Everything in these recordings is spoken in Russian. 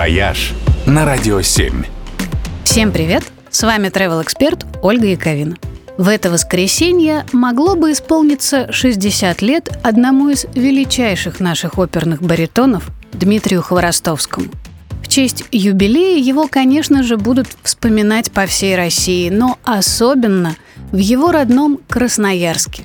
«Вояж» на Радио 7. Всем привет! С вами travel эксперт Ольга Яковина. В это воскресенье могло бы исполниться 60 лет одному из величайших наших оперных баритонов Дмитрию Хворостовскому. В честь юбилея его, конечно же, будут вспоминать по всей России, но особенно в его родном Красноярске.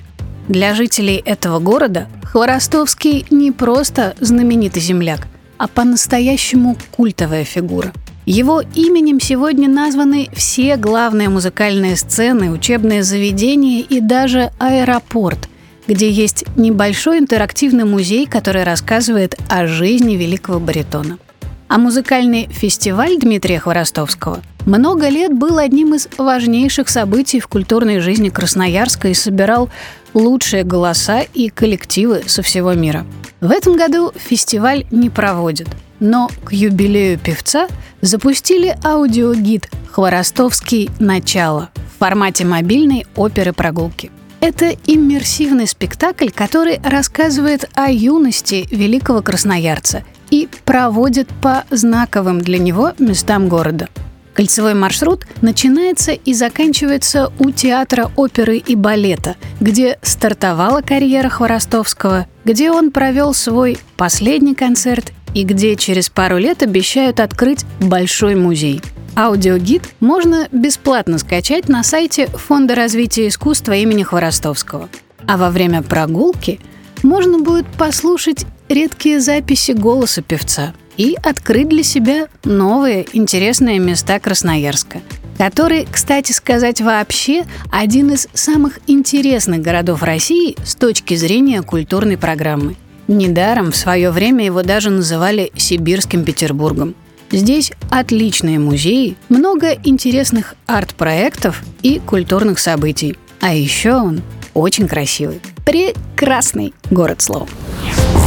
Для жителей этого города Хворостовский не просто знаменитый земляк, а по-настоящему культовая фигура – его именем сегодня названы все главные музыкальные сцены, учебные заведения и даже аэропорт, где есть небольшой интерактивный музей, который рассказывает о жизни великого баритона. А музыкальный фестиваль Дмитрия Хворостовского много лет был одним из важнейших событий в культурной жизни Красноярска и собирал лучшие голоса и коллективы со всего мира. В этом году фестиваль не проводят – но к юбилею певца запустили аудиогид «Хворостовский. Начало» в формате мобильной оперы-прогулки. Это иммерсивный спектакль, который рассказывает о юности великого красноярца и проводит по знаковым для него местам города. Кольцевой маршрут начинается и заканчивается у театра оперы и балета, где стартовала карьера Хворостовского, где он провел свой последний концерт и где через пару лет обещают открыть большой музей. Аудиогид можно бесплатно скачать на сайте Фонда развития искусства имени Хворостовского. А во время прогулки можно будет послушать редкие записи голоса певца и открыть для себя новые интересные места Красноярска, который, кстати сказать, вообще один из самых интересных городов России с точки зрения культурной программы – Недаром в свое время его даже называли Сибирским Петербургом. Здесь отличные музеи, много интересных арт-проектов и культурных событий. А еще он очень красивый. Прекрасный город слов.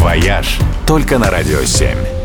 «Вояж» только на «Радио 7».